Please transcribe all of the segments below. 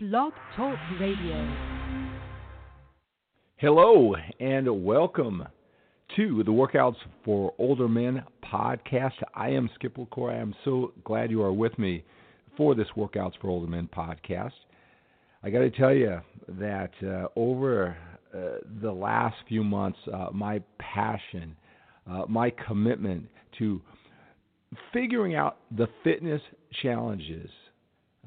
Blog Talk Radio. Hello and welcome to the Workouts for Older Men podcast. I am Skip La Cour. I am so glad you are with me for this Workouts for Older Men podcast. I got to tell you that uh, over uh, the last few months, uh, my passion, uh, my commitment to figuring out the fitness challenges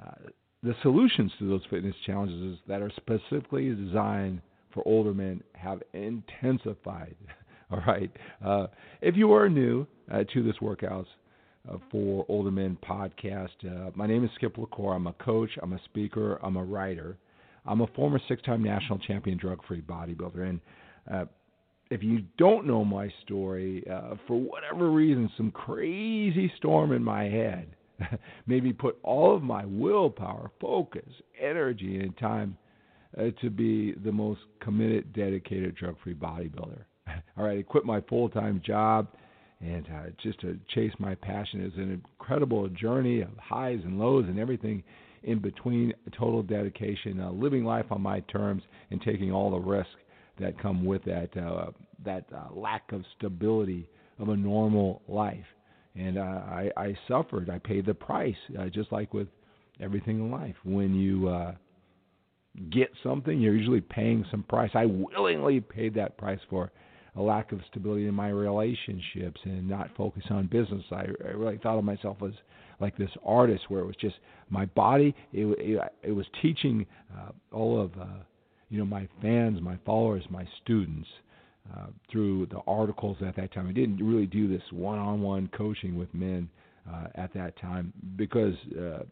uh, the solutions to those fitness challenges that are specifically designed for older men have intensified. All right. Uh, if you are new uh, to this workouts uh, for older men podcast, uh, my name is Skip La Cour. I'm a coach. I'm a speaker. I'm a writer. I'm a former six-time national champion drug-free bodybuilder. And uh, if you don't know my story, uh, for whatever reason, some crazy storm in my head made me put all of my willpower, focus, energy, and time uh, to be the most committed, dedicated, drug free bodybuilder. all right, I quit my full time job and uh, just to chase my passion is an incredible journey of highs and lows and everything in between total dedication uh, living life on my terms and taking all the risks that come with that uh, that uh, lack of stability of a normal life and I, I suffered. I paid the price, uh, just like with everything in life. When you uh, get something, you're usually paying some price. I willingly paid that price for a lack of stability in my relationships and not focus on business. I, I really thought of myself as like this artist, where it was just my body. It, it, it was teaching uh, all of uh, you know my fans, my followers, my students uh, through the articles at that time. I didn't really do this one-on-one coaching with men uh, at that time because uh,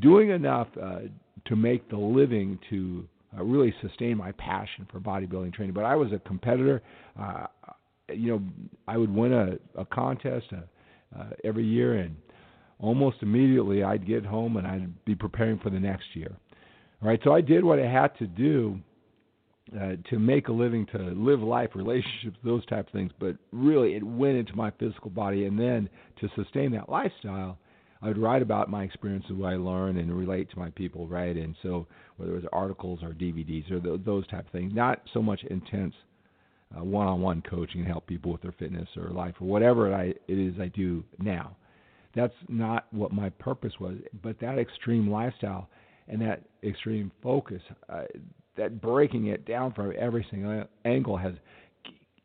doing enough uh, to make the living to uh, really sustain my passion for bodybuilding training. But I was a competitor. You know, I would win a, a contest every year, and almost immediately I'd get home and I'd be preparing for the next year. All right, so I did what I had to do uh, to make a living, to live life, relationships, those type of things. But really, it went into my physical body, and then to sustain that lifestyle, I'd write about my experiences, what I learned, and relate to my people, right? And so, whether it was articles or DVDs or th- those type of things, not so much intense uh, one-on-one coaching and help people with their fitness or life or whatever I, it is I do now. That's not what my purpose was, but that extreme lifestyle and that extreme focus, uh, that breaking it down from every single angle has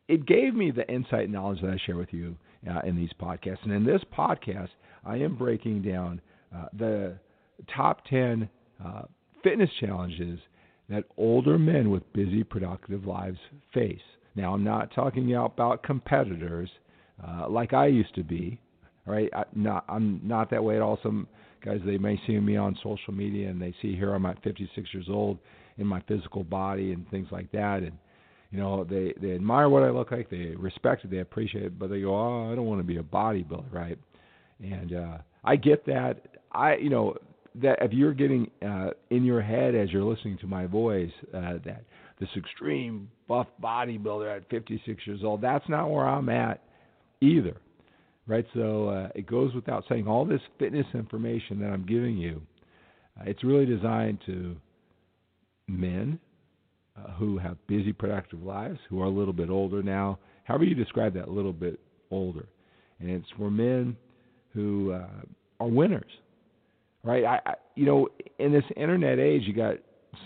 it gave me the insight and knowledge that I share with you uh, in these podcasts. And in this podcast, I am breaking down uh, the top 10 uh, fitness challenges that older men with busy, productive lives face. Now, I'm not talking about competitors uh, like I used to be. Right? I, not, I'm not that way at all. Some guys, they may see me on social media and they see here I'm at 56 years old in my physical body and things like that. And you know, they they admire what I look like, they respect it, they appreciate it, but they go, oh, I don't want to be a bodybuilder, right? And uh, I get that. I you know that if you're getting uh, in your head as you're listening to my voice uh, that this extreme buff bodybuilder at 56 years old, that's not where I'm at either, right? So uh, it goes without saying. All this fitness information that I'm giving you, uh, it's really designed to men uh, who have busy, productive lives, who are a little bit older now. However, you describe that, little bit older. And it's for men who uh, are winners, right? I, I, you know, in this internet age, you got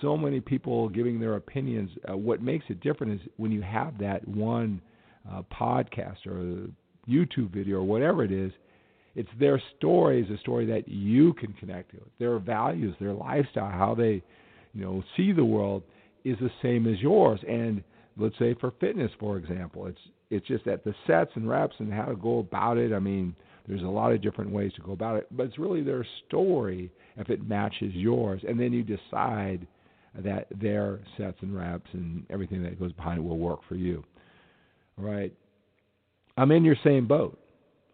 so many people giving their opinions. Uh, what makes it different is when you have that one uh, podcast or YouTube video or whatever it is, it's their story is a story that you can connect to. Their values, their lifestyle, how they you know see the world is the same as yours. And let's say for fitness, for example, it's it's just that the sets and reps and how to go about it. I mean, there's a lot of different ways to go about it, but it's really their story if it matches yours, and then you decide that their sets and reps and everything that goes behind it will work for you. All right. I'm in your same boat.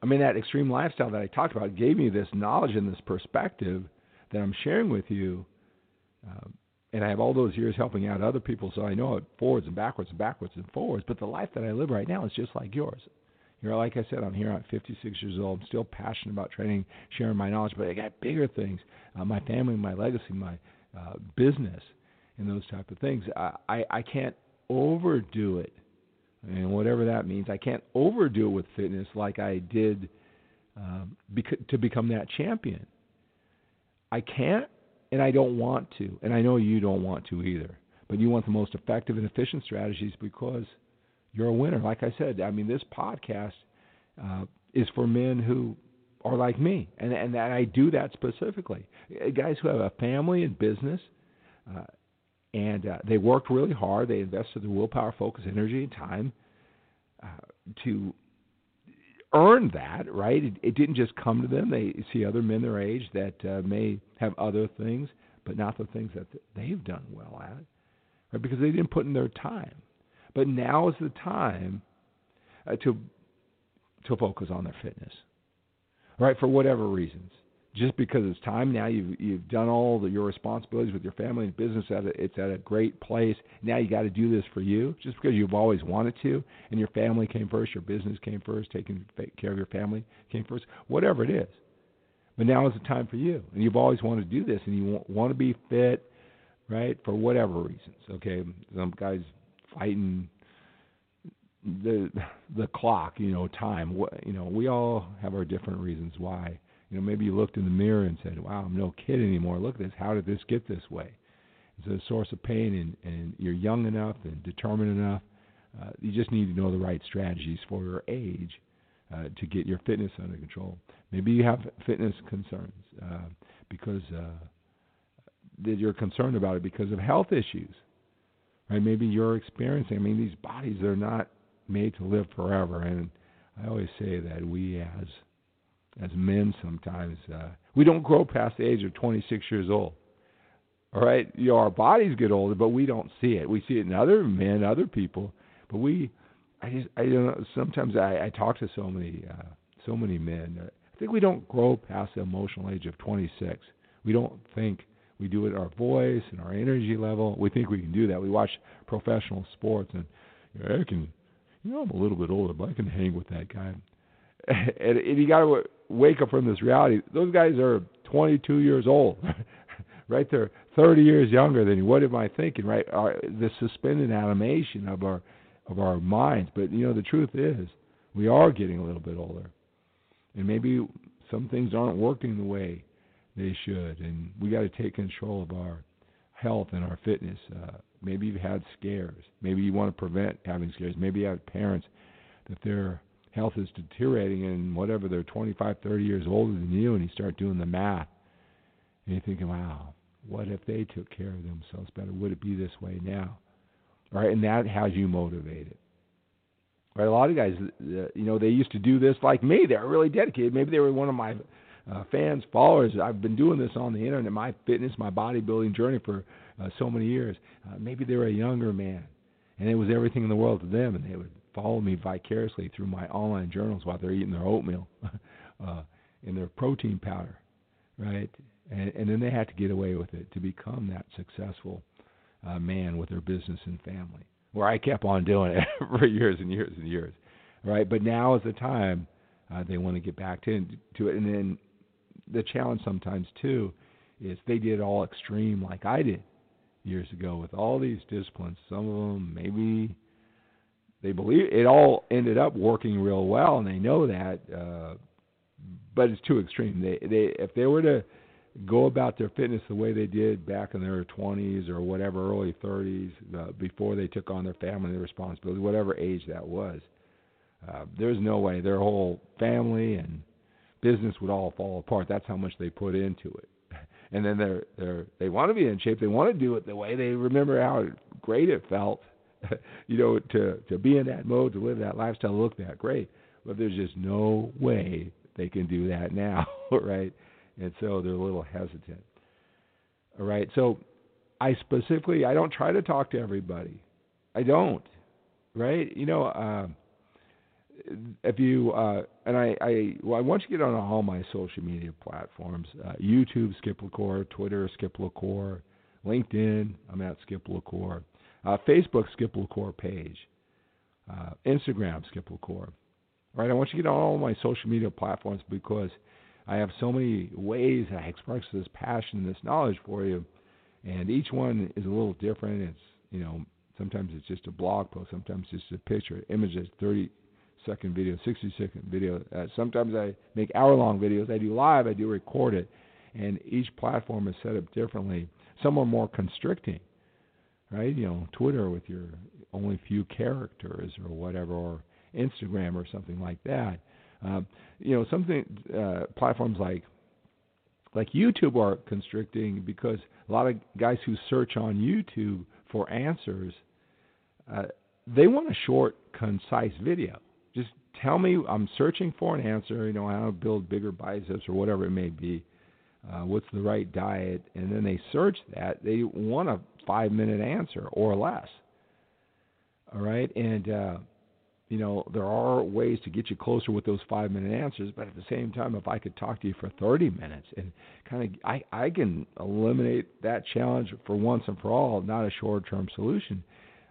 I mean, that extreme lifestyle that I talked about gave me this knowledge and this perspective that I'm sharing with you. Uh, and I have all those years helping out other people, so I know it forwards and backwards and backwards and forwards. But the life that I live right now is just like yours. You know, like I said, I'm here at 56 years old. I'm still passionate about training, sharing my knowledge, but I got bigger things: uh, my family, my legacy, my uh, business and those type of things. I, I, I can't overdo it, and whatever that means. I can't overdo it with fitness like I did um, bec- to become that champion. I can't, and I don't want to, and I know you don't want to either. But you want the most effective and efficient strategies because you're a winner. Like I said, I mean, this podcast uh, is for men who are like me, and and that I do that specifically. Guys who have a family and business, uh, and uh, they worked really hard. They invested their willpower, focus, energy, and time uh, to earn that. Right? It, it didn't just come to them. They see other men their age that uh, may have other things, but not the things that they've done well at, right? Because they didn't put in their time. But now is the time uh, to to focus on their fitness, right? For whatever reasons. Just because it's time now, you've you've done all the, your responsibilities with your family and business. At a, it's at a great place. Now you got to do this for you, just because you've always wanted to, and your family came first, your business came first, taking care of your family came first, whatever it is. But now is the time for you, and you've always wanted to do this, and you want, want to be fit, right? For whatever reasons. Okay, some guys fighting the the clock, you know, time. You know, we all have our different reasons why. You know, maybe you looked in the mirror and said, "Wow, I'm no kid anymore. Look at this. How did this get this way?" It's a source of pain, and and you're young enough and determined enough. Uh, you just need to know the right strategies for your age uh, to get your fitness under control. Maybe you have fitness concerns uh, because uh, that you're concerned about it because of health issues. Right? Maybe you're experiencing. I mean, these bodies are not made to live forever. And I always say that we as as men sometimes uh, we don't grow past the age of 26 years old. All right, you know our bodies get older, but we don't see it. We see it in other men, other people, but we. I just I don't know. Sometimes I, I talk to so many uh, so many men. I think we don't grow past the emotional age of 26. We don't think we do it our voice and our energy level. We think we can do that. We watch professional sports and yeah, I can you know, I'm a little bit older, but I can hang with that guy. And, and you got to wake up from this reality. Those guys are 22 years old, right? They're 30 years younger than you. What am I thinking, right? Our, the suspended animation of our of our minds. But you know, the truth is, we are getting a little bit older, and maybe some things aren't working the way they should, and we got to take control of our health and our fitness. Uh, maybe you've had scares. Maybe you want to prevent having scares. Maybe you have parents that their health is deteriorating and whatever they're 25, 30 years older than you, and you start doing the math, and you're thinking, wow, what if they took care of themselves better? Would it be this way now? Right, and that has you motivated. Right, a lot of guys, uh, you know, they used to do this like me. They're really dedicated. Maybe they were one of my uh, fans, followers. I've been doing this on the internet, my fitness, my bodybuilding journey for uh, so many years. Uh, maybe they were a younger man, and it was everything in the world to them, and they would follow me vicariously through my online journals while they're eating their oatmeal uh, and their protein powder, right? And, and then they had to get away with it to become that successful uh, man with their business and family. Where I kept on doing it for years and years and years, right? But now is the time uh, they want to get back to, to it, and then the challenge sometimes too is they did all extreme like I did years ago with all these disciplines. Some of them maybe they believe it all ended up working real well, and they know that. Uh, but it's too extreme. They they if they were to go about their fitness the way they did back in their 20s or whatever early 30s uh, before they took on their family responsibility, whatever age that was. Uh, there's no way their whole family and business would all fall apart. That's how much they put into it. And then they're they're they want to be in shape. They want to do it the way they remember how great it felt, you know, to to be in that mode, to live that lifestyle, look that great. But there's just no way they can do that now, right? And so they're a little hesitant. All right. So I specifically I don't try to talk to everybody. I don't. Right? You know, uh, if you uh, and I, I well, I want you to get on all my social media platforms: uh, YouTube, Skip La Cour, Twitter, Skip La Cour, LinkedIn. I'm at Skip La Cour, uh, Facebook, Skip La Cour page, uh, Instagram, Skip La Cour. All right, I want you to get on all my social media platforms because I have so many ways I express this passion, and this knowledge for you, and each one is a little different. It's you know sometimes it's just a blog post, sometimes it's just a picture, images, 30 second video, 60 second video. Uh, sometimes I make hour long videos. I do live, I do record it, and each platform is set up differently. Some are more constricting, right? You know, Twitter with your only few characters or whatever, or Instagram or something like that. Uh, you know, something uh, platforms like like YouTube are constricting because a lot of guys who search on YouTube for answers, uh, they want a short, concise video. Just tell me I'm searching for an answer. You know, how to build bigger biceps or whatever it may be. Uh, what's the right diet? And then they search that. They want a five minute answer or less. All right, and uh, you know, there are ways to get you closer with those five minute answers, but at the same time, if I could talk to you for 30 minutes and kind of, I, I can eliminate that challenge for once and for all, not a short term solution.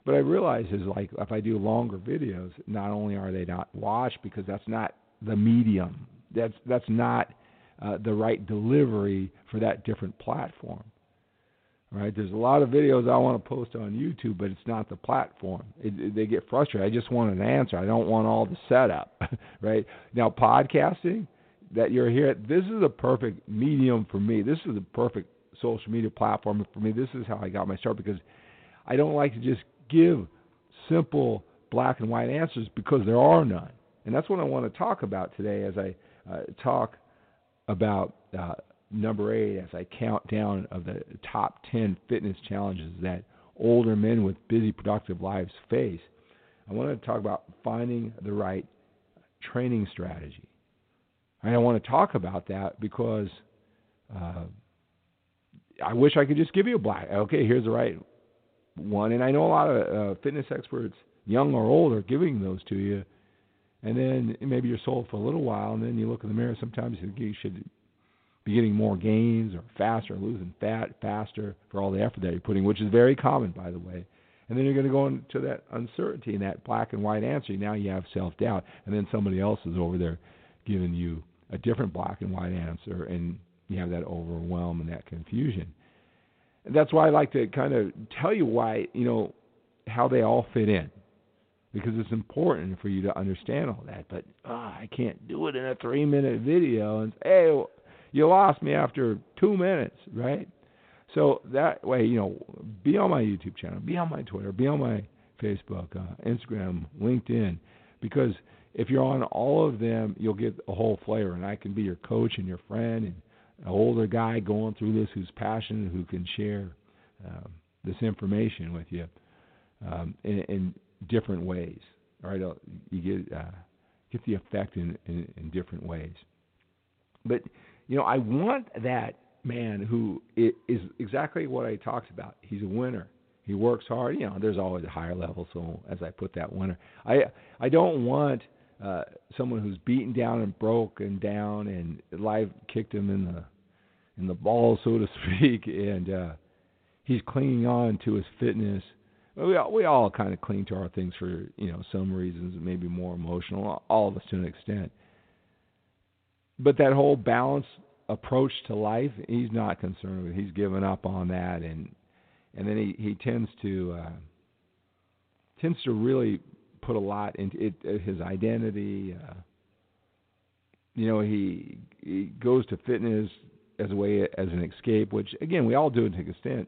But I realize is like if I do longer videos, not only are they not watched because that's not the medium, that's that's not uh, the right delivery for that different platform right? There's a lot of videos I want to post on YouTube, but it's not the platform. It, it, they get frustrated. I just want an answer. I don't want all the setup, right? Now, podcasting that you're here, this is a perfect medium for me. This is the perfect social media platform for me. This is how I got my start because I don't like to just give simple black and white answers because there are none. And that's what I want to talk about today as I uh, talk about uh, number eight as I count down of the top 10 fitness challenges that older men with busy, productive lives face. I want to talk about finding the right training strategy. And I want to talk about that because uh, I wish I could just give you a black. Okay, here's the right one. And I know a lot of uh, fitness experts, young or old, are giving those to you. And then maybe you're sold for a little while, and then you look in the mirror. Sometimes you should be getting more gains or faster, losing fat faster for all the effort that you're putting, which is very common, by the way. And then you're going to go into that uncertainty and that black and white answer. Now you have self doubt, and then somebody else is over there giving you a different black and white answer, and you have that overwhelm and that confusion. And that's why I like to kind of tell you why, you know, how they all fit in, because it's important for you to understand all that. But oh, I can't do it in a three minute video and hey, you lost me after two minutes, right? So that way, you know, be on my YouTube channel, be on my Twitter, be on my Facebook, uh, Instagram, LinkedIn, because if you're on all of them, you'll get a whole flavor, and I can be your coach and your friend and an older guy going through this who's passionate, who can share um, this information with you um, in, in different ways. All right, you get uh, get the effect in, in, in different ways. But you know, I want that man who is exactly what I talked about. He's a winner. He works hard. You know, there's always a higher level. So as I put that winner, I I don't want uh, someone who's beaten down and broken down and life kicked him in the in the balls, so to speak, and uh, he's clinging on to his fitness. We all, we all kind of cling to our things for you know some reasons, maybe more emotional. All of us to an extent but that whole balanced approach to life, he's not concerned with. He's given up on that, and and then he he tends to uh, tends to really put a lot into it, uh, his identity. Uh, you know, he he goes to fitness as a way as an escape, which again we all do to an extent,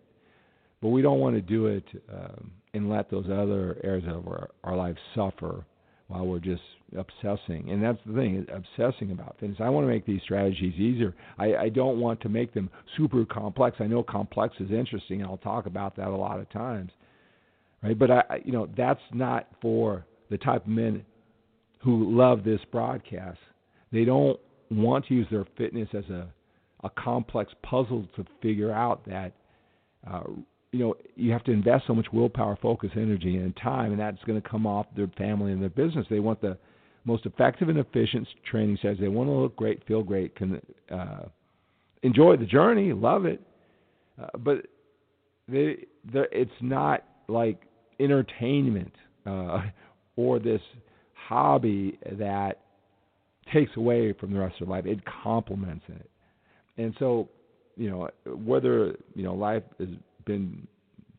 but we don't want to do it um, and let those other areas of our, our life suffer while we're just obsessing. And that's the thing, obsessing about things. I want to make these strategies easier. I, I don't want to make them super complex. I know complex is interesting, and I'll talk about that a lot of times. Right? But I, you know, that's not for the type of men who love this broadcast. They don't want to use their fitness as a a complex puzzle to figure out that uh, you know you have to invest so much willpower, focus, energy, and time, and that's going to come off their family and their business. They want the most effective and efficient training sessions. They want to look great, feel great, can uh, enjoy the journey, love it, uh, but they, it's not like entertainment uh, or this hobby that takes away from the rest of life. It complements it, and so you know whether you know life is been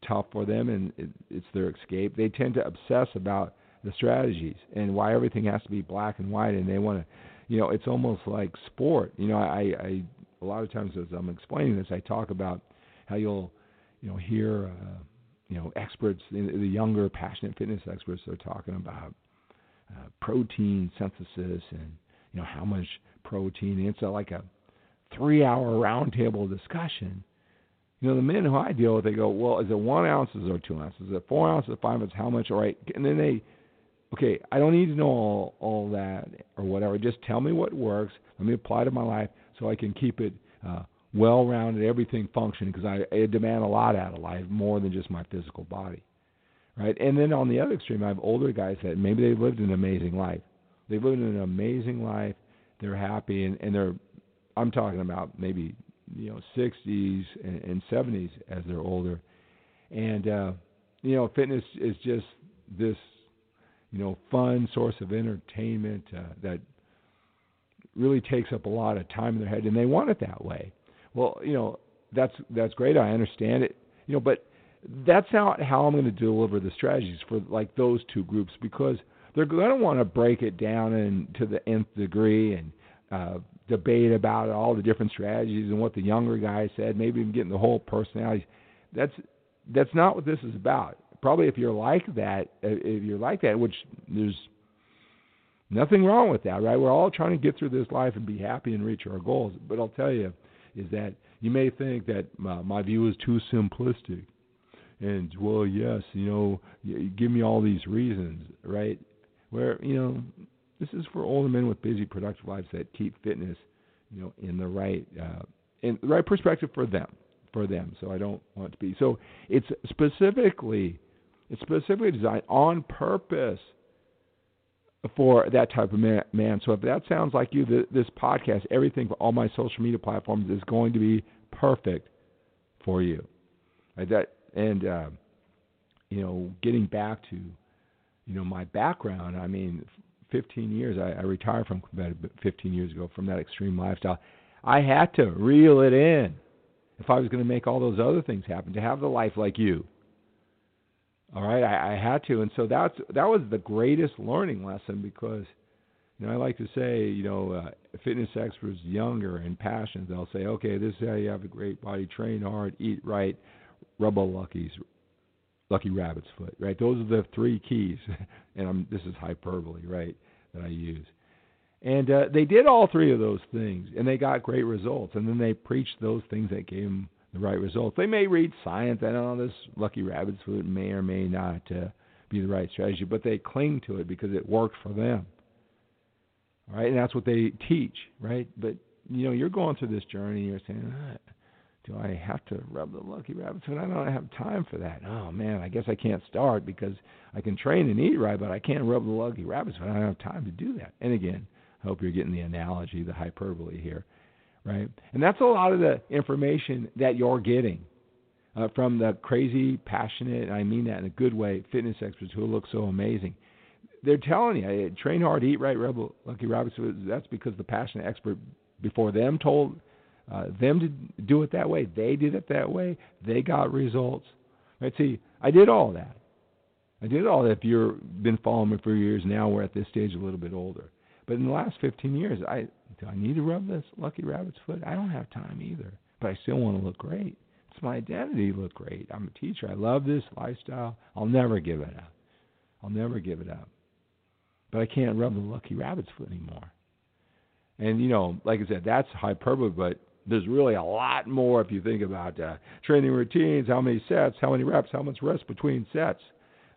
tough for them and it, it's their escape. They tend to obsess about the strategies and why everything has to be black and white, and they want to, you know, it's almost like sport. You know, I, I a lot of times as I'm explaining this, I talk about how you'll, you know, hear, uh, you know, experts, the younger, passionate fitness experts are talking about uh, protein synthesis and you know how much protein. It's a, like a three-hour roundtable discussion. You know, the men who I deal with, they go, "Well, is it one ounces or two ounces? Is it four ounces, five ounces? How much? All right." And then they, okay, I don't need to know all all that or whatever. Just tell me what works. Let me apply to my life so I can keep it uh, well-rounded, everything functioning because I, I demand a lot out of life, more than just my physical body right? And then on the other extreme, I have older guys that maybe they've lived an amazing life. They've lived an amazing life. They're happy, and, and they're. I'm talking about maybe you know 60s and, and 70s as they're older, and uh, you know fitness is just this you know fun source of entertainment uh, that really takes up a lot of time in their head, and they want it that way. Well, you know that's that's great. I understand it. You know, but that's not how I'm going to deliver the strategies for like those two groups because they're going to want to break it down and to the nth degree and uh, debate about all the different strategies and what the younger guy said, maybe even getting the whole personality. That's that's not what this is about. Probably if you're like that, uh, if you're like that, which there's nothing wrong with that, right? We're all trying to get through this life and be happy and reach our goals. But I'll tell you, is that you may think that my, my view is too simplistic and well, yes, you know, give me all these reasons, right? Where you know, this is for older men with busy, productive lives that keep fitness, you know, in the right uh, in the right perspective for them, for them. So I don't want to be so. It's specifically, it's specifically designed on purpose for that type of man. So if that sounds like you, this podcast, everything for all my social media platforms is going to be perfect for you. That and uh, you know, getting back to you know my background, I mean, 15 years. I, I retired from about 15 years ago from that extreme lifestyle. I had to reel it in if I was going to make all those other things happen. To have the life like you. All right, I, I had to, and so that's that was the greatest learning lesson because you know, I like to say, you know, uh, fitness experts younger and passionate, they'll say, okay, this is how you have a great body, train hard, eat right, rub a lucky's lucky rabbit's foot, right? Those are the three keys, and I'm, this is hyperbole, right, that I use. And uh, they did all three of those things, and they got great results. And then they preached those things that gave them the right results. They may read science, and all this lucky rabbit's foot may or may not uh, be the right strategy, but they cling to it because it worked for them, right? And that's what they teach, right? But you know, you're going through this journey, you're saying, ah, do I have to rub the lucky rabbit's foot? I don't have time for that. Oh man, I guess I can't start because I can train and eat right, but I can't rub the lucky rabbit's foot. I don't have time to do that. And again, I hope you're getting the analogy, the hyperbole here, right? And that's a lot of the information that you're getting uh, from the crazy, passionate, I mean that in a good way, fitness experts who look so amazing. They're telling you, train hard, eat right, rub the lucky rabbit's. That's because the passionate expert before them told uh, them to do it that way. They did it that way. They got results. Right? See, I did all that. I did all that. If you've been following me for years now, we're at this stage a little bit older. But in the last 15 years, I do I need to rub this lucky rabbit's foot? I don't have time either. But I still want to look great. It's my identity to look great. I'm a teacher. I love this lifestyle. I'll never give it up. I'll never give it up. But I can't rub the lucky rabbit's foot anymore. And you know, like I said, that's hyperbole, but there's really a lot more if you think about uh, training routines, how many sets, how many reps, how much rest between sets.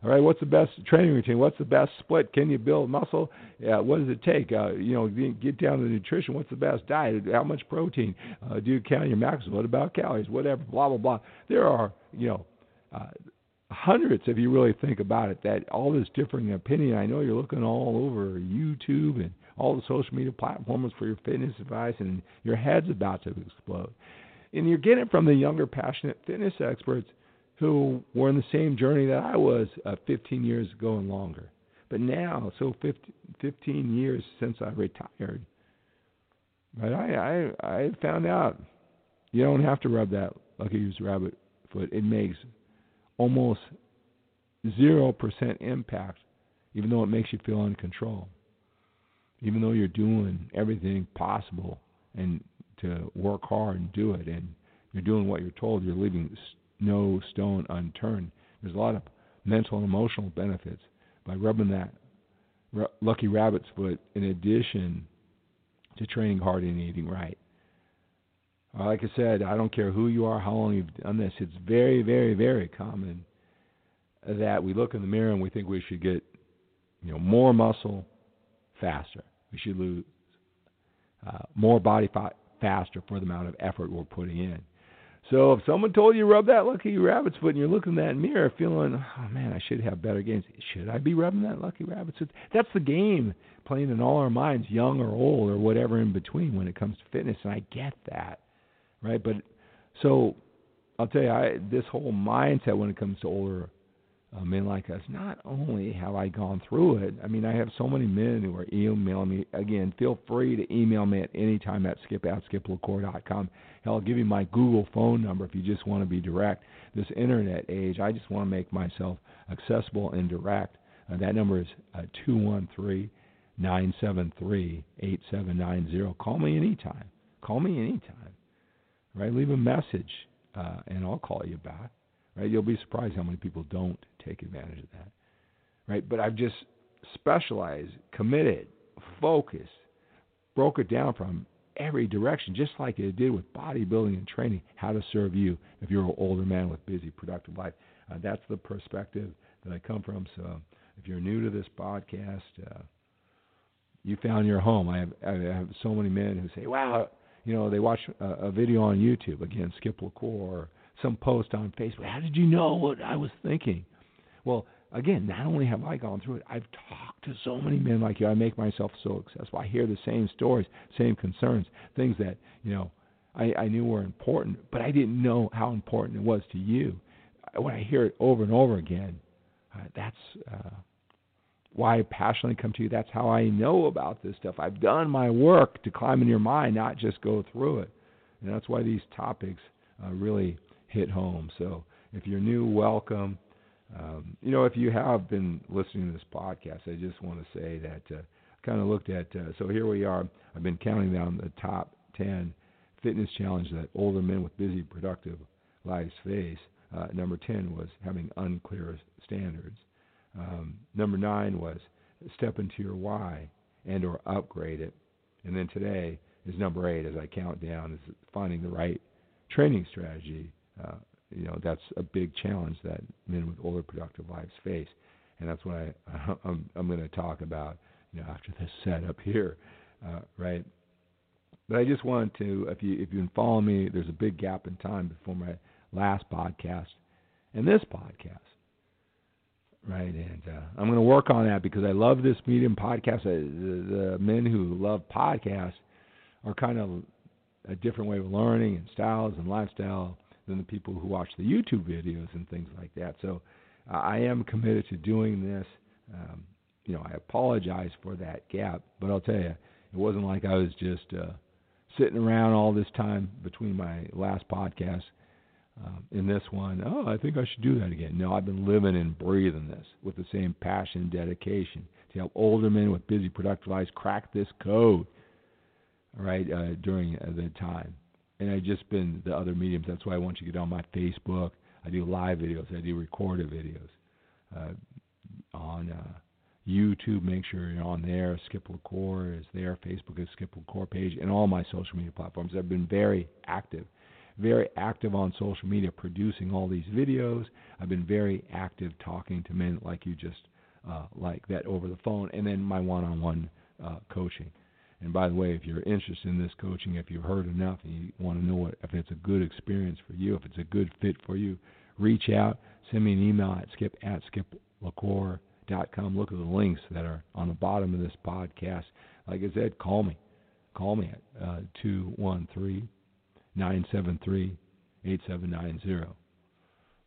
All right, what's the best training routine? What's the best split? Can you build muscle? Yeah, what does it take? Uh, you know, get down to nutrition. What's the best diet? How much protein? Uh, do you count your macros? What about calories? Whatever. Blah blah blah. There are you know uh, hundreds, if you really think about it. That all this differing opinion. I know you're looking all over YouTube and all the social media platforms for your fitness advice, and your head's about to explode. And you're getting it from the younger, passionate fitness experts who were in the same journey that I was uh, 15 years ago and longer. But now, so 15, 15 years since I retired, but I, I I found out you don't have to rub that lucky rabbit foot, it makes almost 0% impact, even though it makes you feel in control. Even though you're doing everything possible and to work hard and do it, and you're doing what you're told, you're leaving no stone unturned. There's a lot of mental and emotional benefits by rubbing that lucky rabbit's foot in addition to training hard and eating right. Like I said, I don't care who you are, how long you've done this. It's very, very, very common that we look in the mirror and we think we should get, you know, more muscle faster. We should lose uh, more body fat faster for the amount of effort we're putting in. So if someone told you rub that lucky rabbit's foot and you're looking in that mirror feeling, oh man, I should have better gains. Should I be rubbing that lucky rabbit's foot? That's the game playing in all our minds, young or old or whatever in between when it comes to fitness. And I get that, right? But so I'll tell you, I, this whole mindset when it comes to older uh, men like us, not only have I gone through it, I mean, I have so many men who are emailing me. Again, feel free to email me at any time at skip at skiplacour.com. Hell, I'll give you my Google phone number if you just want to be direct. This internet age, I just want to make myself accessible and direct. Uh, that number is uh, 213 973 8790. Call me anytime. Call me anytime. Right? Leave a message, uh, and I'll call you back. Right? You'll be surprised how many people don't take advantage of that. Right? But I've just specialized, committed, focused, broke it down from every direction, just like it did with bodybuilding and training, how to serve you if you're an older man with busy, productive life. Uh, that's the perspective that I come from. So if you're new to this podcast, uh, you found your home. I have I have so many men who say, "Wow, you know, they watch a, a video on YouTube again, Skip La Cour, or some post on Facebook. How did you know what I was thinking?" Well, again, not only have I gone through it, I've talked to so many men like you. I make myself so successful. I hear the same stories, same concerns, things that you know I, I knew were important, but I didn't know how important it was to you. When I hear it over and over again, uh, that's uh, why I passionately come to you. That's how I know about this stuff. I've done my work to climb in your mind, not just go through it. And that's why these topics uh, really hit home. So if you're new, welcome. Um, you know, if you have been listening to this podcast, I just want to say that uh, I kind of looked at. Uh, so here we are. I've been counting down the top ten fitness challenges that older men with busy, productive lives face. Uh, number ten was having unclear standards. Um, number nine was step into your why and or upgrade it. And then today is number eight as I count down is finding the right training strategy uh, you know that's a big challenge that men with older productive lives face, and that's what I I'm, I'm going to talk about you know after this setup here, uh, right? But I just wanted to if you if you've been following me, there's a big gap in time before my last podcast and this podcast. Right, and uh, I'm going to work on that because I love this medium podcast. The, the men who love podcasts are kind of a different way of learning and styles and lifestyle than the people who watch the YouTube videos and things like that. So uh, I am committed to doing this. Um, you know, I apologize for that gap, but I'll tell you, it wasn't like I was just uh, sitting around all this time between my last podcast um, in this one. Oh, I think I should do that again. No, I've been living and breathing this with the same passion and dedication to help older men with busy, productive lives crack this code. All right, uh, during the time and I've just been the other mediums. That's why I want you to get on my Facebook. I do live videos. I do recorded videos uh, on uh, YouTube. Make sure you're on there. Skip La Cour is there. Facebook is Skip La Cour page, and all my social media platforms. I've been very active, very active on social media, producing all these videos. I've been very active talking to men like you just uh, like that over the phone, and then my one-on-one uh, coaching. And by the way, if you're interested in this coaching, if you've heard enough and you want to know if it's a good experience for you, if it's a good fit for you, reach out. Send me an email at skip at skiplacour.com. Look at the links that are on the bottom of this podcast. Like I said, call me. Call me at uh, 213 973 8790.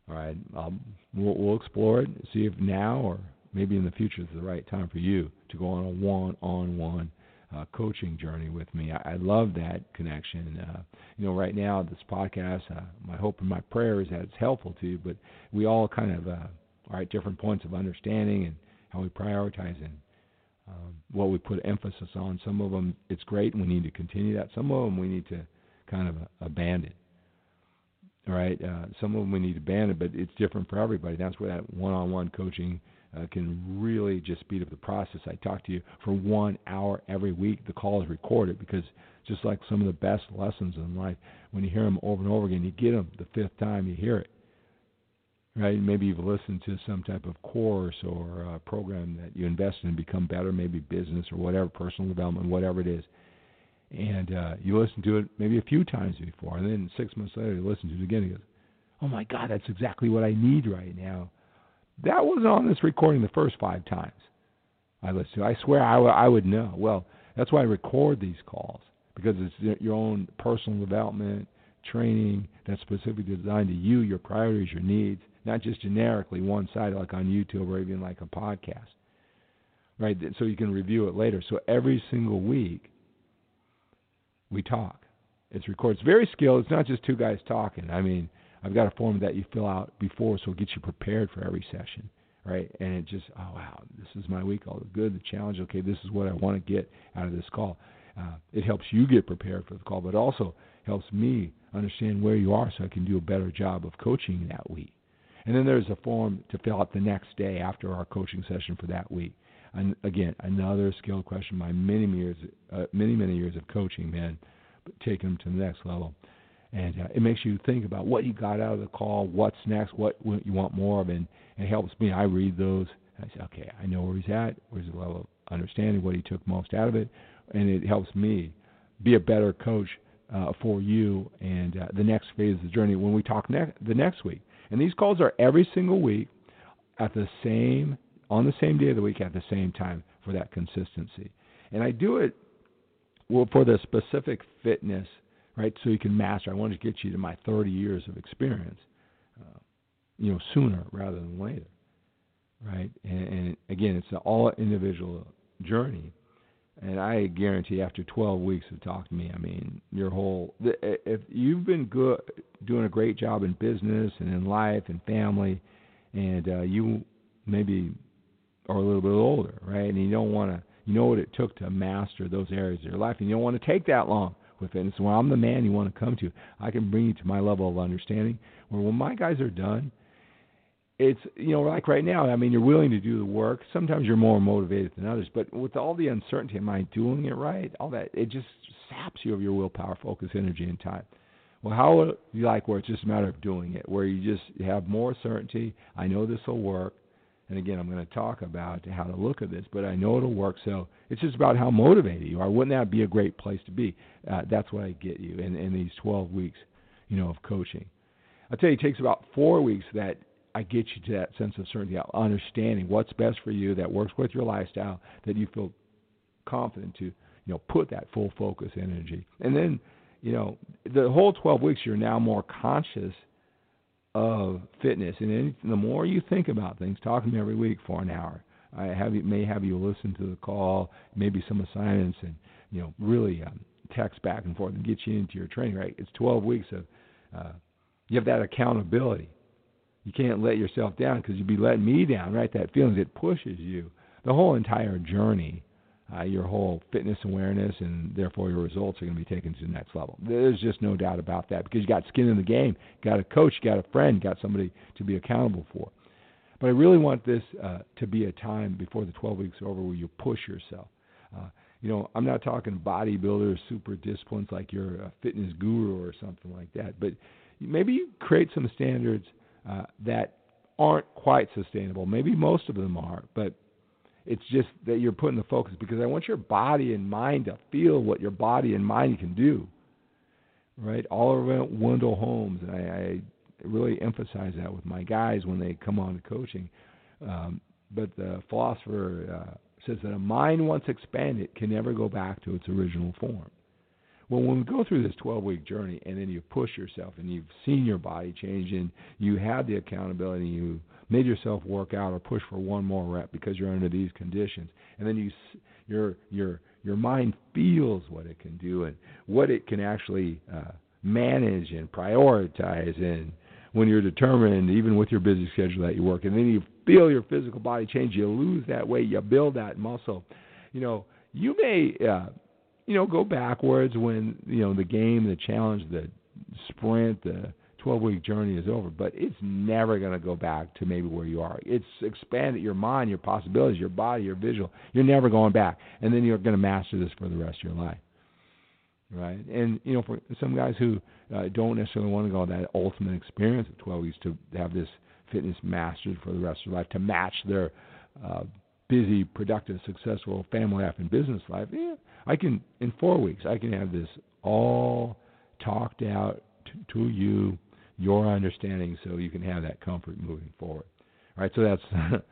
All right, um, we'll, we'll explore it, see if now or maybe in the future is the right time for you to go on a one on one uh, coaching journey with me. I, I love that connection. Uh, you know, right now this podcast, uh, my hope and my prayer is that it's helpful to you. But we all kind of uh, are at different points of understanding and how we prioritize and um, what we put emphasis on. Some of them it's great and we need to continue that. Some of them we need to kind of uh, abandon. All right, uh, some of them we need to abandon, but it's different for everybody. That's where that one-on-one coaching uh, can really just speed up the process. I talk to you for one hour every week. The call is recorded because just like some of the best lessons in life, when you hear them over and over again, you get them the fifth time you hear it. Right? Maybe you've listened to some type of course or uh, program that you invest in and become better, maybe business or whatever, personal development, whatever it is. And uh, you listen to it maybe a few times before, and then six months later you listen to it again. And you go, "Oh my God, that's exactly what I need right now." That wasn't on this recording the first five times I listened to. I swear I, w- I would know. Well, that's why I record these calls because it's your own personal development training that's specifically designed to you, your priorities, your needs, not just generically one sided like on YouTube or even like a podcast. Right? So you can review it later. So every single week we talk. It's recorded. It's very skilled. It's not just two guys talking. I mean, I've got a form that you fill out before, so it gets you prepared for every session, right? And it just, oh wow, this is my week. All the good, the challenge. Okay, this is what I want to get out of this call. Uh, it helps you get prepared for the call, but also helps me understand where you are, so I can do a better job of coaching that week. And then there's a form to fill out the next day after our coaching session for that week. And again, another skill question. My many years, uh, many many years of coaching, man, taking them to the next level and uh, it makes you think about what you got out of the call, what's next, what, you want more of, and it helps me. I read those. I say, okay, I know where he's at, where's the level of understanding, what he took most out of it, and it helps me be a better coach uh, for you and uh, the next phase of the journey when we talk ne- the next week. And these calls are every single week at the same on the same day of the week at the same time for that consistency. And I do it well for the specific fitness right? So you can master. I want to get you to my 30 years of experience, uh, you know, sooner rather than later, right? And, and again, it's an all individual journey. And I guarantee after 12 weeks of talking to me, I mean, your whole, if you've been good, doing a great job in business and in life and family, and uh, you maybe are a little bit older, right? And you don't want to, you know what it took to master those areas of your life, and you don't want to take that long with it. And so I'm the man you want to come to. I can bring you to my level of understanding. Where when my guys are done, it's you know like right now. I mean, you're willing to do the work. Sometimes you're more motivated than others, but with all the uncertainty, am I doing it right? All that it just saps you of your willpower, focus, energy, and time. Well, how would you like where it's just a matter of doing it, where you just have more certainty? I know this will work. And again, I'm going to talk about how to look at this, but I know it'll work. So it's just about how motivated you are. Wouldn't that be a great place to be? Uh, that's what I get you in, in these 12 weeks, you know, of coaching. I'll tell you, it takes about four weeks that I get you to that sense of certainty, understanding what's best for you, that works with your lifestyle, that you feel confident to, you know, put that full focus energy. And then, you know, the whole 12 weeks, you're now more conscious – of fitness. And the more you think about things, talk to me every week for an hour. I have may have you listen to the call, maybe some assignments, and you know really um, text back and forth and get you into your training. Right? It's 12 weeks of uh, you have that accountability. You can't let yourself down because you'd be letting me down. Right? That feeling it pushes you. The whole entire journey uh, your whole fitness awareness, and therefore your results are going to be taken to the next level. There's just no doubt about that because you got skin in the game, got a coach, got a friend, got somebody to be accountable for. But I really want this uh, to be a time before the 12 weeks are over where you push yourself. Uh, you know, I'm not talking bodybuilders, super disciplines like you're a fitness guru or something like that, but maybe you create some standards uh, that aren't quite sustainable. Maybe most of them are, but it's just that you're putting the focus because I want your body and mind to feel what your body and mind can do. Right? Oliver Wendell Holmes, and I, I really emphasize that with my guys when they come on to coaching. Um, but the philosopher uh, says that a mind once expanded can never go back to its original form. Well, when we go through this 12 week journey and then you push yourself and you've seen your body change and you have the accountability, you made yourself work out or push for one more rep because you're under these conditions, and then you you're you're your mind feels what it can do and what it can actually uh, manage and prioritize and when you're determined, even with your busy schedule that you work, and then you feel your physical body change, you lose that weight, you build that muscle. You know, you may, uh, you know, go backwards when you know the game, the challenge, the sprint, the 12 week journey is over, but it's never going to go back to maybe where you are. It's expanded your mind, your possibilities, your body, your visual. You're never going back. And then you're going to master this for the rest of your life. Right? And, you know, for some guys who uh, don't necessarily want to go that ultimate experience of 12 weeks to have this fitness mastered for the rest of their life, to match their uh, busy, productive, successful family life and business life, yeah, I can, in four weeks, I can have this all talked out to, to you your understanding so you can have that comfort moving forward. All right, so that's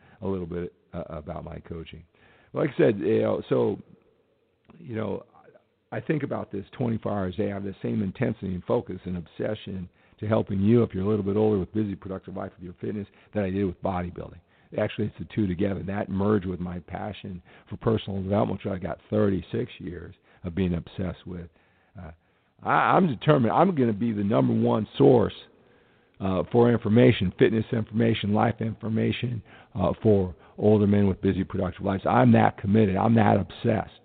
a little bit uh, about my coaching. Like I said, you know, so you know, I think about this 24 hours a day. I have the same intensity and focus and obsession to helping you if you're a little bit older with busy, productive life with your fitness that I did with bodybuilding. Actually, it's the two together. That merged with my passion for personal development, which I got 36 years of being obsessed with. Uh, I, I'm determined. I'm going to be the number one source uh, for information, fitness information, life information uh, for older men with busy, productive lives. I'm that committed. I'm that obsessed.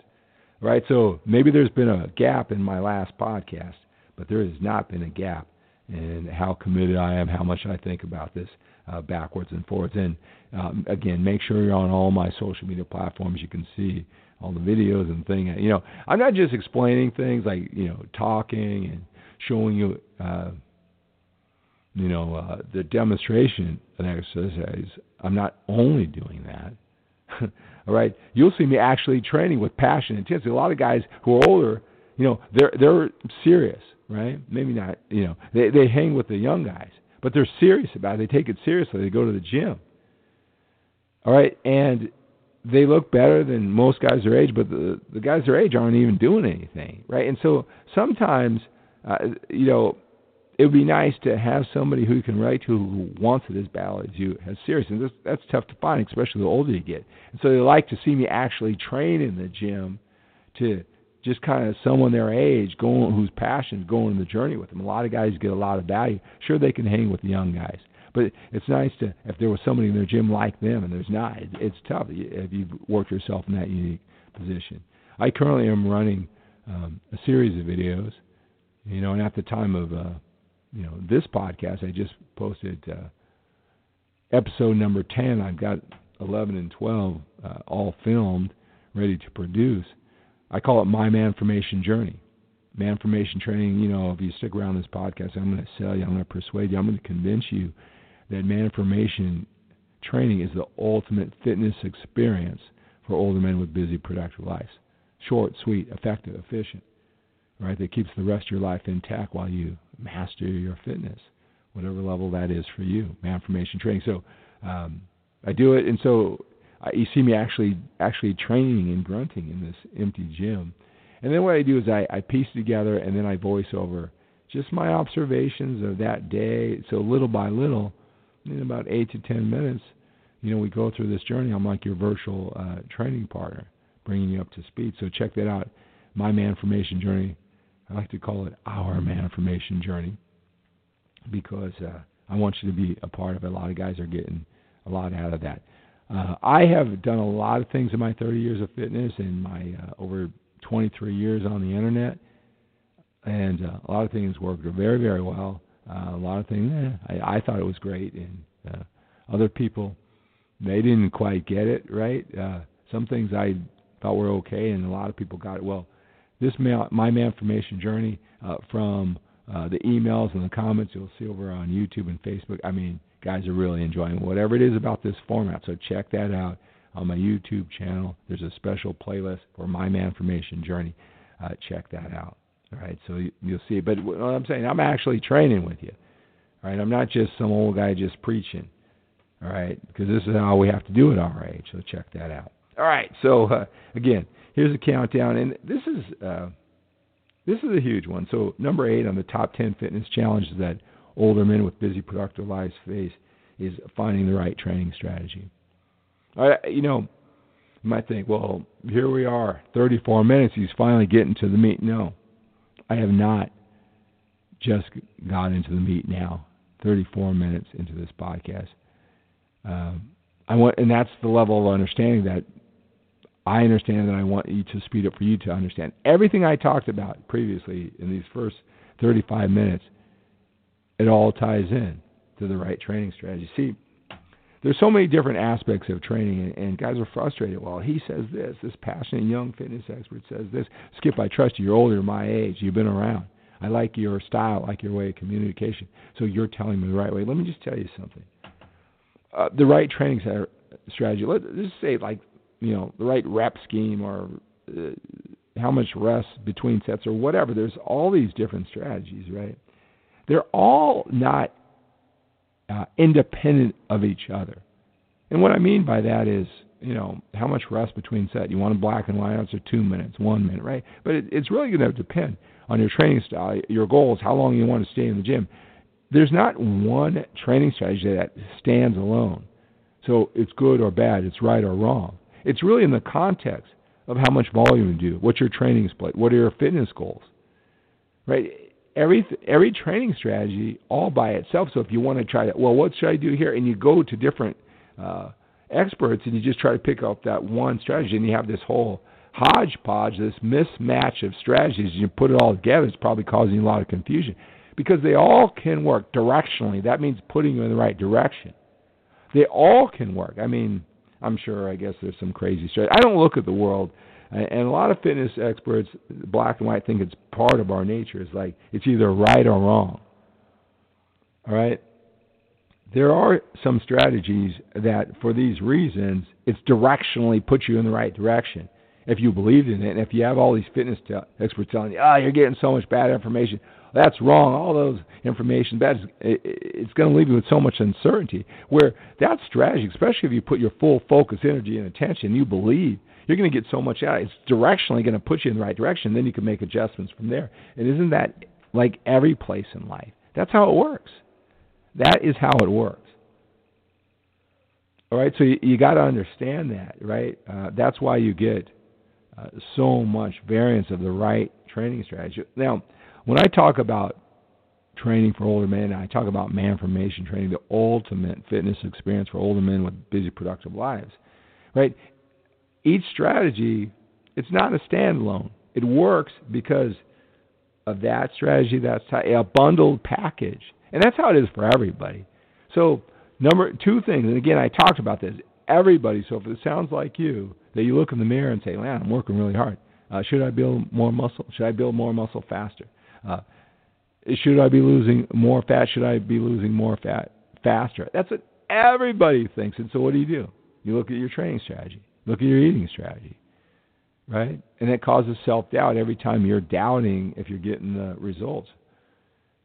Right? So maybe there's been a gap in my last podcast, but there has not been a gap in how committed I am, how much I think about this uh, backwards and forwards. And um, again, make sure you're on all my social media platforms. You can see all the videos and things. You know, I'm not just explaining things like you know talking and showing you. Uh, you know, uh, the demonstration of exercise, I'm not only doing that. All right, you'll see me actually training with passion and intensity. A lot of guys who are older, you know, they're they're serious, right? Maybe not, you know, they they hang with the young guys, but they're serious about it. They take it seriously. They go to the gym. All right, and they look better than most guys their age, but the the guys their age aren't even doing anything, right? And so sometimes, uh, you know, it would be nice to have somebody who you can write to who wants it as badly as you, as serious. And this, that's tough to find, especially the older you get. And so they like to see me actually train in the gym to just kind of someone their age going whose passion is going on the journey with them. A lot of guys get a lot of value. Sure, they can hang with the young guys, but it's nice to if there was somebody in their gym like them, and there's not. It's tough if you've worked yourself in that unique position. I currently am running um, a series of videos, you know, and at the time of uh, you know this podcast. I just posted uh, episode number ten. I've got eleven and twelve uh, all filmed, ready to produce. I call it my manformation journey. Man Manformation training. You know, if you stick around this podcast, I'm going to sell you. I'm going to persuade you. I'm going to convince you that man manformation training is the ultimate fitness experience for older men with busy, productive lives. Short, sweet, effective, efficient right? That keeps the rest of your life intact while you master your fitness, whatever level that is for you. Manformation training. So um, I do it, and so uh, you see me actually actually training and grunting in this empty gym. And then what I do is I, I piece together, and then I voice over just my observations of that day. So little by little, in about eight to ten minutes, you know, we go through this journey. I'm like your virtual uh, training partner, bringing you up to speed. So check that out. My Manformation Journey I like to call it our manformation journey because uh, I want you to be a part of it. A lot of guys are getting a lot out of that. Uh, I have done a lot of things in my 30 years of fitness and my uh, over 23 years on the internet, and uh, a lot of things worked very, very well. Uh, a lot of things eh, I, I thought it was great, and uh, other people they didn't quite get it right. Uh, some things I thought were okay, and a lot of people got it. Well, this my manformation journey uh, from uh, the emails and the comments you'll see over on YouTube and Facebook. I mean, guys are really enjoying whatever it is about this format. So check that out on my YouTube channel. There's a special playlist for my manformation journey. Uh, check that out. All right, so you, you'll see. But what I'm saying, I'm actually training with you. All right, I'm not just some old guy just preaching. All right, because this is how we have to do it our age. So check that out. All right, so uh, again, here's a countdown, and this is uh, this is a huge one. So number eight on the top ten fitness challenges that older men with busy, productive lives face is finding the right training strategy. I, you know, You might think, well, here we are, 34 minutes. He's finally getting to the meat. No, I have not just got into the meat now. 34 minutes into this podcast. Um, I want, and that's the level of understanding that I understand that I want you to speed up for you to understand everything I talked about previously in these first 35 minutes. It all ties in to the right training strategy. See, there's so many different aspects of training, and, guys are frustrated. Well, he says this. This passionate young fitness expert says this. Skip, I trust you. You're older, my age. You've been around. I like your style, I like your way of communication. So you're telling me the right way. Let me just tell you something. Uh, the right training strategy. Let's just say like you know the right rep scheme or uh, how much rest between sets or whatever. There's all these different strategies, right? They're all not uh, independent of each other. And what I mean by that is, you know, how much rest between set. You want a black and white answer, two minutes, one minute, right? But it, it's really going to depend on your training style, your goals, how long you want to stay in the gym. There's not one training strategy that stands alone. So it's good or bad, it's right or wrong. It's really in the context of how much volume you do, what's your training split, what are your fitness goals, right? Every every training strategy all by itself. So if you want to try that, well, what should I do here? And you go to different uh, experts and you just try to pick up that one strategy, and you have this whole hodgepodge, this mismatch of strategies. You put it all together, it's probably causing a lot of confusion because they all can work directionally. That means putting you in the right direction. They all can work. I mean, I'm sure. I guess there's some crazy strategy. I don't look at the world, and a lot of fitness experts, black and white, think it's part of our nature. It's like it's either right or wrong. All right. There are some strategies that, for these reasons, it's directionally puts you in the right direction if you believed in it. And if you have all these fitness te- experts telling you, "Ah, oh, you're getting so much bad information," that's wrong. All those information, that's it's going to leave you with so much uncertainty. Where that strategy, especially if you put your full focus, energy, and attention, you believe you're going to get so much out. It's directionally going to put you in the right direction. Then you can make adjustments from there. And isn't that like every place in life? That's how it works. That is how it works. All right, so you, you got to understand that, right? Uh, that's why you get uh, so much variance of the right training strategy. Now, when I talk about training for older men, I talk about manformation training, the ultimate fitness experience for older men with busy, productive lives. Right? Each strategy, it's not a standalone. It works because of that strategy. That's a bundled package, and that's how it is for everybody. So, number two things, and again, I talked about this. Everybody. So, if it sounds like you, that you look in the mirror and say, man, I'm working really hard. Uh, should I build more muscle? Should I build more muscle faster? Uh, should I be losing more fat? Should I be losing more fat faster? That's what everybody thinks. And so what do you do? You look at your training strategy, look at your eating strategy, right? And it causes self doubt every time you're doubting if you're getting the results.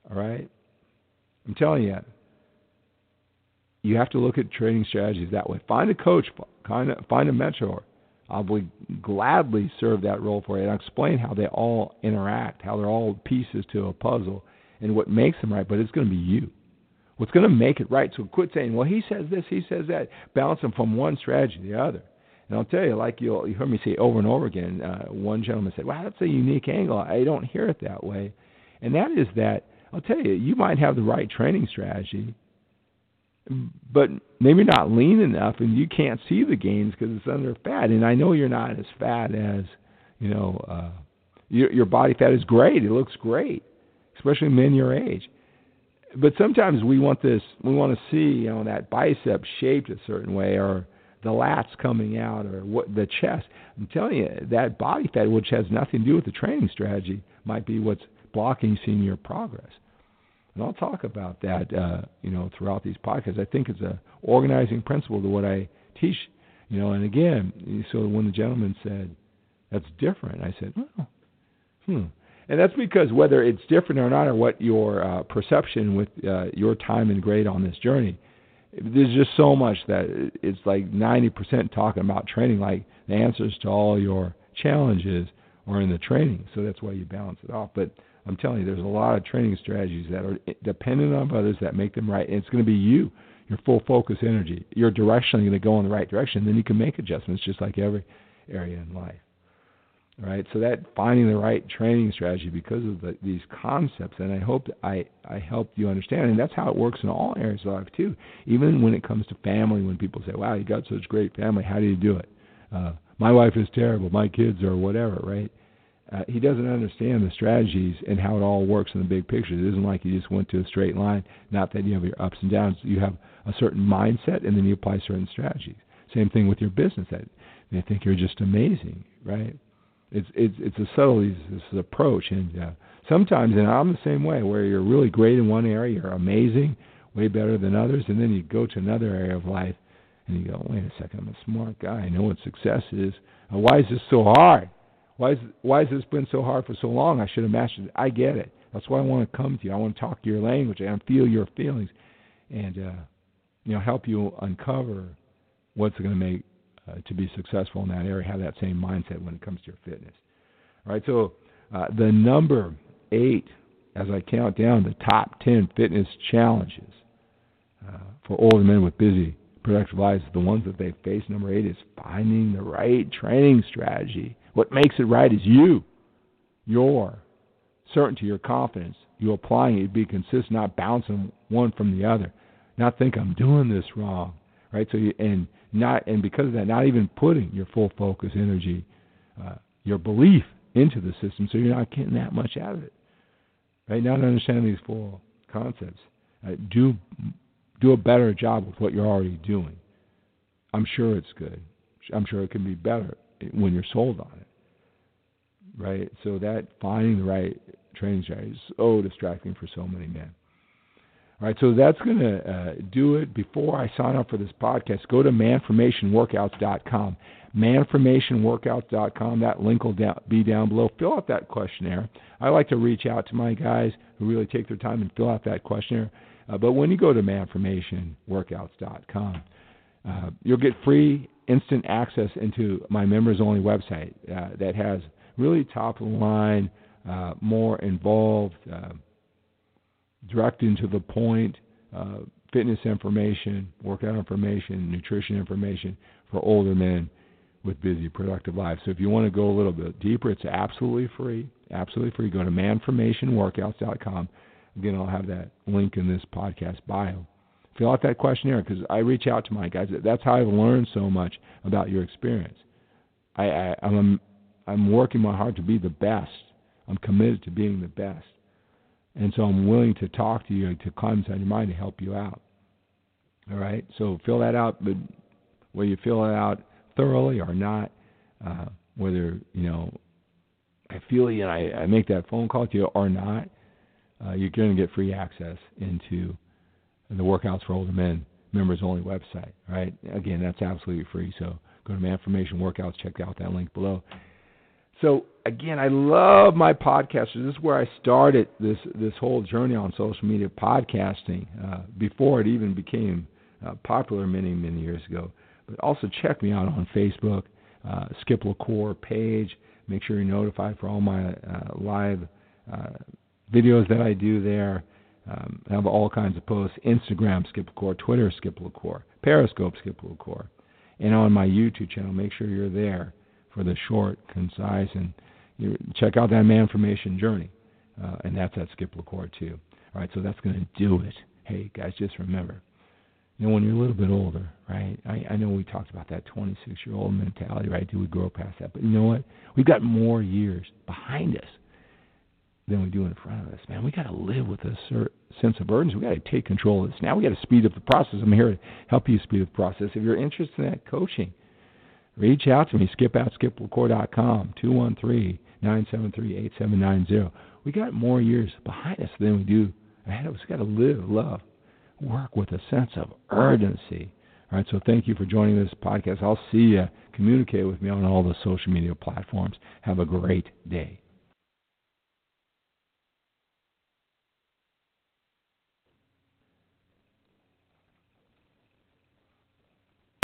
All right? I'm telling you, you have to look at training strategies that way. Find a coach, find a mentor, I will gladly serve that role for you and explain how they all interact, how they're all pieces to a puzzle, and what makes them right. But it's going to be you. What's going to make it right? So quit saying, "Well, he says this, he says that." Bounce them from one strategy to the other. And I'll tell you, like you'll, you heard me say over and over again. Uh, one gentleman said, "Wow, that's a unique angle. I don't hear it that way," and that is that I'll tell you, you might have the right training strategy, but maybe not lean enough and you can't see the gains because it's under fat. And i know you're not as fat as you know uh your your body fat is great. It looks great especially men your age. But sometimes we want this we want to see you know that bicep shaped a certain way or the lats coming out or what the chest. I'm telling you that body fat which has nothing to do with the training strategy might be what's blocking seeing your progress and I'll talk about that, uh, you know, throughout these podcasts. I think it's a organizing principle to what I teach, you know. And again, so when the gentleman said that's different, I said, well, hmm. And that's because whether it's different or not, or what your uh, perception with uh, your time and grade on this journey, there's just so much that it's like 90% talking about training, like the answers to all your challenges are in the training. So that's why you balance it off. But I'm telling you, there's a lot of training strategies that are dependent on others that make them right. And it's going to be you. your full focus energy. You're directionally going to go in the right direction. Then you can make adjustments just like every area in life. Right, so that finding the right training strategy because of the, these concepts, and I hope I I helped you understand, and that's how it works in all areas of life too. Even when it comes to family, when people say, "Wow, you got such great family, how do you do it?" Uh, my wife is terrible, my kids are whatever, right? Uh, he doesn't understand the strategies and how it all works in the big picture. It isn't like you just went to a straight line. Not that you have your ups and downs. You have a certain mindset, and then you apply certain strategies. Same thing with your business. That they think you're just amazing, right? It's it's it's a subtlety, it's an approach, and uh, sometimes, and I'm the same way, where you're really great in one area, you're amazing, way better than others, and then you go to another area of life, and you go, wait a second, I'm a smart guy, I know what success is. Why is this so hard? Why is why has this been so hard for so long? I should have mastered it. I get it. That's why I want to come to you. I want to talk your language and feel your feelings, and uh, you know, help you uncover what's going to make uh, to be successful in that area, have that same mindset when it comes to your fitness. All right, so uh, the number eight, as I count down the top 10 fitness challenges uh, for older men with busy, productive lives, the ones that they face, number eight is finding the right training strategy. What makes it right is you, your certainty, your confidence, you applying it, be consistent, not bouncing one from the other, not think I'm doing this wrong, right? So you, and not and because of that, not even putting your full focus, energy, uh, your belief into the system, so you're not getting that much out of it. Right? Not understanding these four concepts. Uh, do do a better job with what you're already doing. I'm sure it's good. I'm sure it can be better when you're sold on it. Right? So that finding the right training strategy is so distracting for so many men. All right, so that's going to uh, do it. Before I sign up for this podcast, go to manformationworkouts.com. Manformationworkouts.com. That link will be down below. Fill out that questionnaire. I like to reach out to my guys who really take their time and fill out that questionnaire. Uh, but when you go to manformationworkouts.com, uh, you'll get free instant access into my members only website uh, that has really top of the line, uh, more involved uh, direct and to the point uh, fitness information, workout information, nutrition information for older men with busy, productive lives. So if you want to go a little bit deeper, it's absolutely free. Absolutely free. Go to manformationworkouts.com. Again, I'll have that link in this podcast bio. Fill out that questionnaire because I reach out to my guys. That's how I've learned so much about your experience. I, I, I'm I'm working my heart to be the best. I'm committed to being the best. And so I'm willing to talk to you to climb inside your mind to help you out. All right? So fill that out, but whether you fill it out thoroughly or not, uh, whether, you know, I feel you and I, I make that phone call to you or not, uh, you're going to get free access into the Workouts for Older Men members only website. Right? Again, that's absolutely free. So go to Manformation Workouts, check out that link below. So again, I love my podcasters. This is where I started this this whole journey on social media podcasting uh, before it even became uh, popular many many years ago. But also check me out on Facebook, uh, Skip La Cour page. Make sure you're notified for all my uh, live uh, videos that I do there. Um, I have all kinds of posts: Instagram Skip La Cour, Twitter Skip La Cour, Periscope Skip La Cour, and on my YouTube channel. Make sure you're there for the short, concise, and you check out that Manformation journey, uh, and that's at Skip La Cour too. All right, so that's going to do it. Hey guys, just remember, you know, when you're a little bit older, right? I, I know we talked about that 26 year old mentality, right? Do we grow past that? But you know what? We've got more years behind us than we do in front of us, man. We got to live with a sense of urgency. We got to take control of this. Now we got to speed up the process. I'm here to help you speed up the process. If you're interested in that coaching, reach out to me, skip at skiplacour.com, 213-973-8790. We got more years behind us than we do ahead of us. We got to live, love, work with a sense of urgency. All right, so thank you for joining this podcast. I'll see you. Communicate with me on all the social media platforms. Have a great day.